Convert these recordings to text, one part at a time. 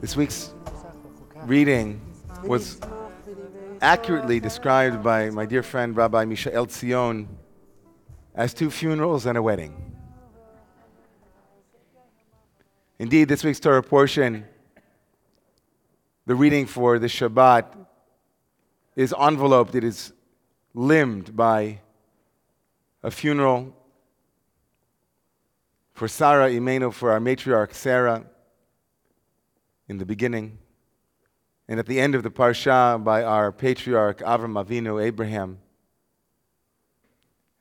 This week's reading was accurately described by my dear friend Rabbi Mishael Zion as two funerals and a wedding. Indeed, this week's Torah portion, the reading for the Shabbat, is enveloped, it is limbed by a funeral for Sarah Imenu, for our matriarch Sarah, in the beginning, and at the end of the parsha by our patriarch Avram Avinu, Abraham,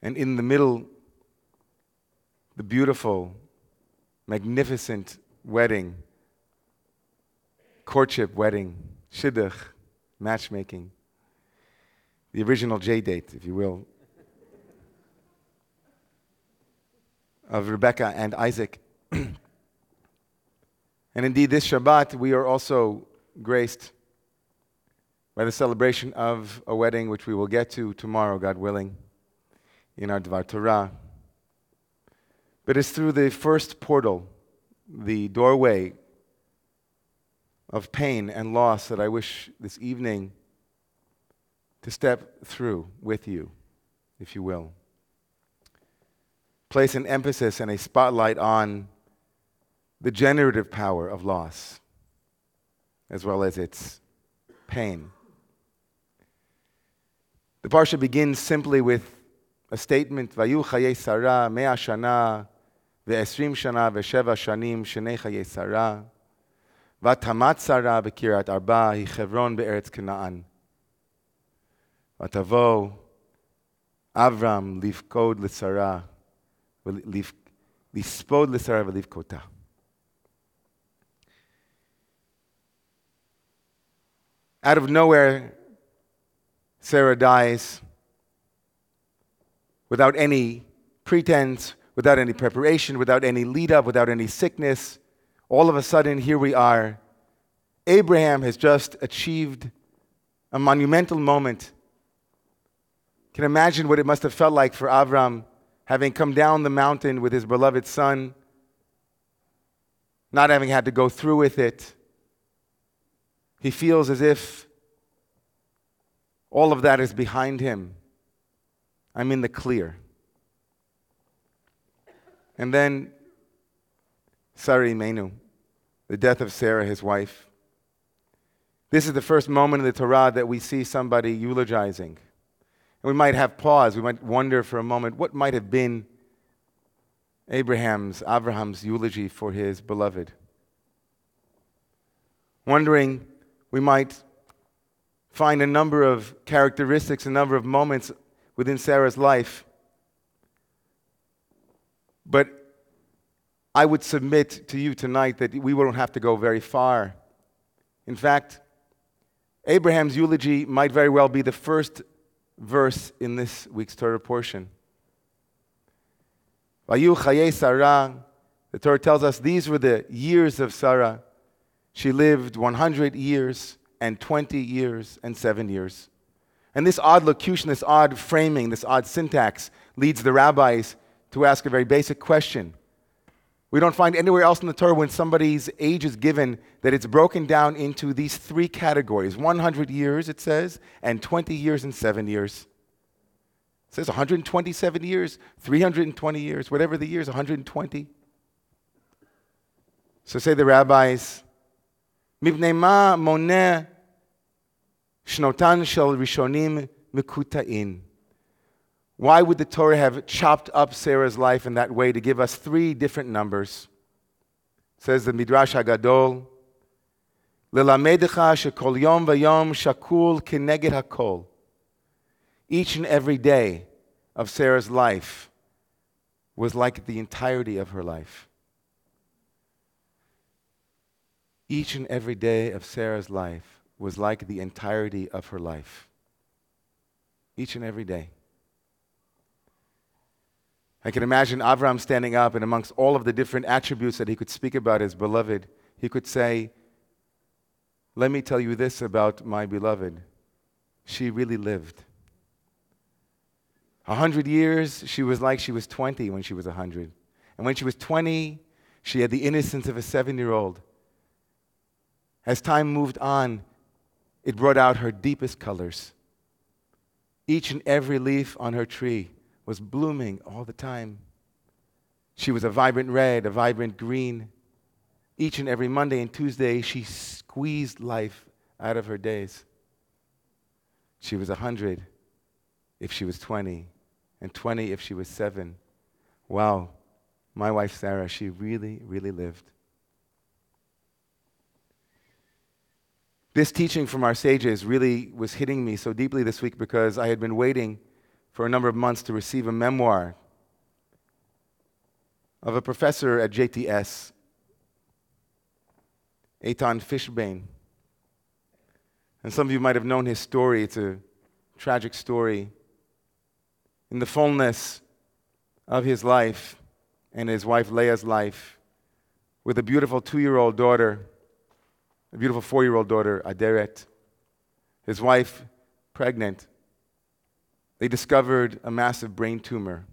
and in the middle, the beautiful, magnificent wedding, courtship wedding, shidduch, matchmaking, the original JDate, if you will, of Rebecca and Isaac. and indeed, this Shabbat, we are also graced by the celebration of a wedding, which we will get to tomorrow, God willing, in our Dvar Torah. But it's through the first portal the doorway of pain and loss that I wish this evening to step through with you, if you will. Place an emphasis and a spotlight on the generative power of loss, as well as its pain. The Parsha begins simply with a statement, Vayu Chaye Sarah, Mea Shana, Ve'esrim Shana, Ve'sheva Shanim, Shnei Chaye Sara, Vatamat Sara Bekirat Arba, Hi Chevron Be'eretz Kenaan. Vatavo, Avram, Livkod Lisarah, Lispod Lisarah, Livkota. Out of nowhere, Sarah dies without any pretense, without any preparation, without any lead up, without any sickness. All of a sudden, here we are. Abraham has just achieved a monumental moment. Can imagine what it must have felt like for Avram having come down the mountain with his beloved son, not having had to go through with it. He feels as if all of that is behind him. I'm in the clear. And then Sarah Imenu, the death of Sarah, his wife. This is the first moment in the Torah that we see somebody eulogizing. And we might have pause. We might wonder for a moment what might have been Abraham's, Abraham's eulogy for his beloved. Wondering, we might find a number of characteristics, a number of moments within Sarah's life but I would submit to you tonight that we won't have to go very far. In fact, Abraham's eulogy might very well be the first verse in this week's Torah portion. Vayu chaye Sarah, the Torah tells us these were the years of Sarah. She lived 100 years and 20 years and 7 years. And this odd locution, this odd framing, this odd syntax leads the rabbis to ask a very basic question. We don't find anywhere else in the Torah when somebody's age is given that it's broken down into these three categories 100 years, it says, and 20 years and 7 years. It says 127 years, 320 years, whatever the years, 120. So say the rabbis, מפני מה מונה שנותן של ראשונים מקוטעים? Why would the Torah have chopped up Sarah's life in that way to give us three different numbers? says the Midrash Hagadol, ללמדך שכל יום ויום שקול כנגד הכל. Each and every day of Sarah's life was like the entirety of her life. Each and every day of Sarah's life was like the entirety of her life. Each and every day. I can imagine Avram standing up, and amongst all of the different attributes that he could speak about his beloved, he could say, Let me tell you this about my beloved. She really lived. A hundred years, she was like she was 20 when she was a hundred. And when she was 20, she had the innocence of a seven year old. As time moved on, it brought out her deepest colors. Each and every leaf on her tree was blooming all the time. She was a vibrant red, a vibrant green. Each and every Monday and Tuesday, she squeezed life out of her days. She was 100 if she was 20, and 20 if she was 7. Wow, my wife Sarah, she really, really lived. This teaching from our sages really was hitting me so deeply this week because I had been waiting for a number of months to receive a memoir of a professor at JTS, Eitan Fishbane. And some of you might have known his story. It's a tragic story. In the fullness of his life and his wife Leah's life, with a beautiful two year old daughter, a beautiful four year old daughter, Aderet, his wife pregnant, they discovered a massive brain tumor.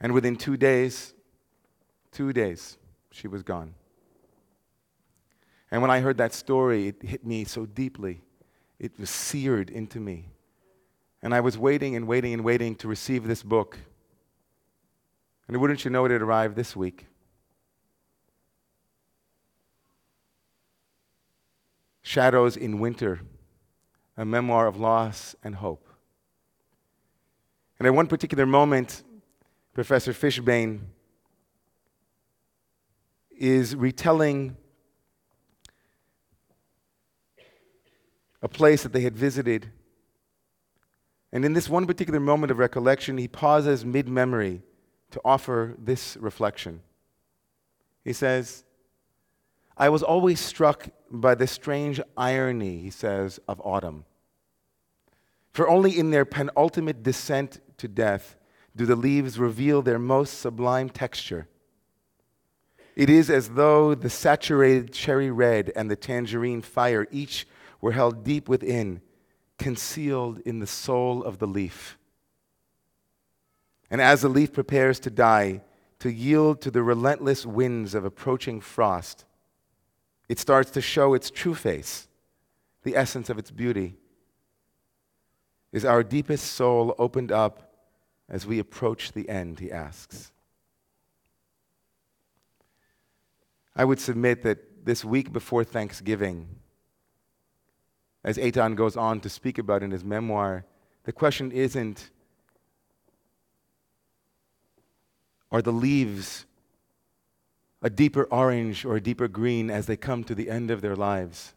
And within two days, two days, she was gone. And when I heard that story, it hit me so deeply. It was seared into me. And I was waiting and waiting and waiting to receive this book. And wouldn't you know it, it arrived this week. Shadows in Winter, a memoir of loss and hope. And at one particular moment, Professor Fishbane is retelling a place that they had visited. And in this one particular moment of recollection, he pauses mid memory to offer this reflection. He says, I was always struck by the strange irony, he says, of autumn. For only in their penultimate descent to death do the leaves reveal their most sublime texture. It is as though the saturated cherry red and the tangerine fire each were held deep within, concealed in the soul of the leaf. And as the leaf prepares to die, to yield to the relentless winds of approaching frost, it starts to show its true face, the essence of its beauty. Is our deepest soul opened up as we approach the end, he asks. I would submit that this week before Thanksgiving, as Eitan goes on to speak about in his memoir, the question isn't are the leaves a deeper orange or a deeper green as they come to the end of their lives?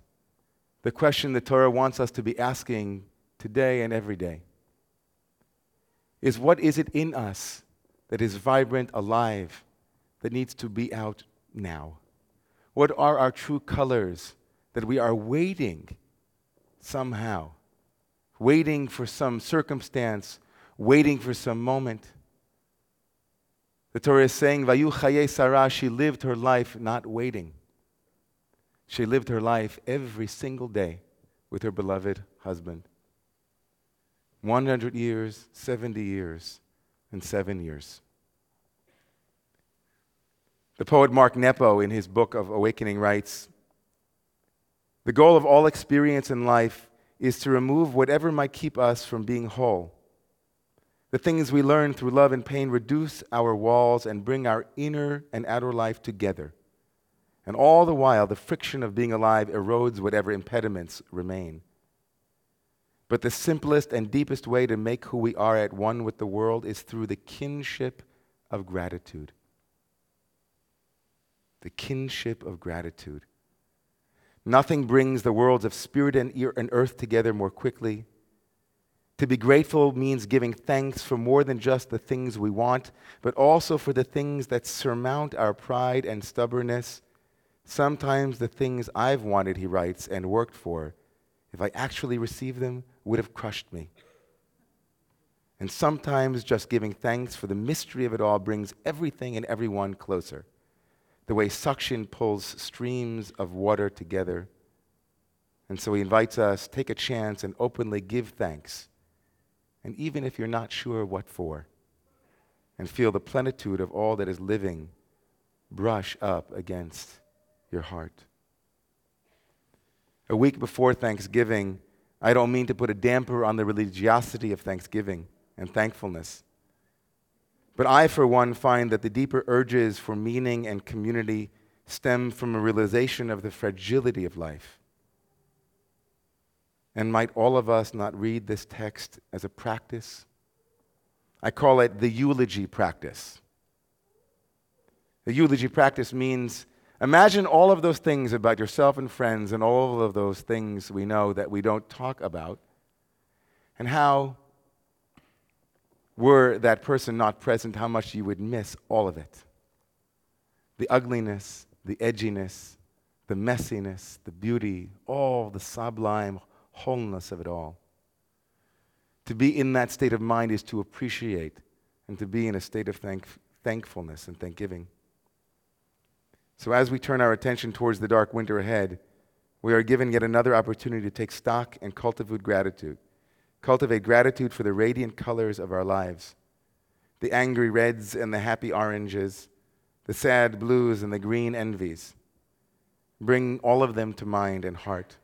The question the Torah wants us to be asking today and every day is what is it in us that is vibrant, alive, that needs to be out now? What are our true colors that we are waiting somehow, waiting for some circumstance, waiting for some moment? The Torah is saying, Vayu Chaye Sarah, she lived her life not waiting. She lived her life every single day with her beloved husband. 100 years, 70 years, and seven years. The poet Mark Nepo, in his book of Awakening, writes The goal of all experience in life is to remove whatever might keep us from being whole. The things we learn through love and pain reduce our walls and bring our inner and outer life together. And all the while, the friction of being alive erodes whatever impediments remain. But the simplest and deepest way to make who we are at one with the world is through the kinship of gratitude. The kinship of gratitude. Nothing brings the worlds of spirit and earth together more quickly. To be grateful means giving thanks for more than just the things we want, but also for the things that surmount our pride and stubbornness. Sometimes the things I've wanted, he writes, and worked for, if I actually received them, would have crushed me. And sometimes just giving thanks for the mystery of it all brings everything and everyone closer. The way suction pulls streams of water together. And so he invites us take a chance and openly give thanks. And even if you're not sure what for, and feel the plenitude of all that is living brush up against your heart. A week before Thanksgiving, I don't mean to put a damper on the religiosity of Thanksgiving and thankfulness. But I, for one, find that the deeper urges for meaning and community stem from a realization of the fragility of life. And might all of us not read this text as a practice? I call it the eulogy practice. The eulogy practice means imagine all of those things about yourself and friends and all of those things we know that we don't talk about, and how, were that person not present, how much you would miss all of it. The ugliness, the edginess, the messiness, the beauty, all the sublime wholeness of it all. To be in that state of mind is to appreciate and to be in a state of thank- thankfulness and thanksgiving. So, as we turn our attention towards the dark winter ahead, we are given yet another opportunity to take stock and cultivate gratitude. Cultivate gratitude for the radiant colors of our lives the angry reds and the happy oranges, the sad blues and the green envies. Bring all of them to mind and heart.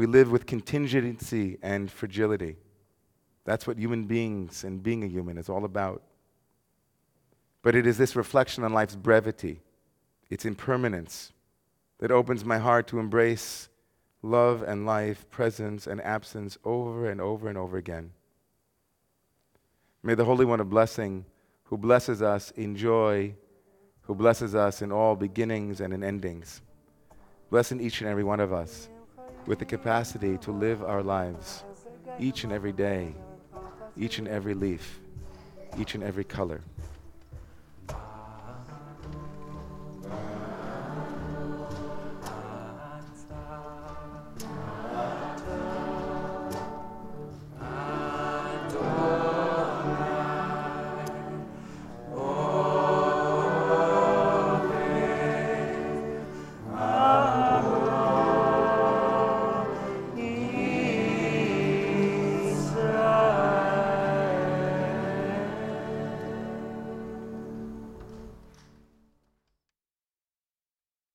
We live with contingency and fragility. That's what human beings and being a human is all about. But it is this reflection on life's brevity, its impermanence, that opens my heart to embrace love and life, presence and absence over and over and over again. May the Holy One of Blessing, who blesses us in joy, who blesses us in all beginnings and in endings, bless in each and every one of us with the capacity to live our lives each and every day, each and every leaf, each and every color.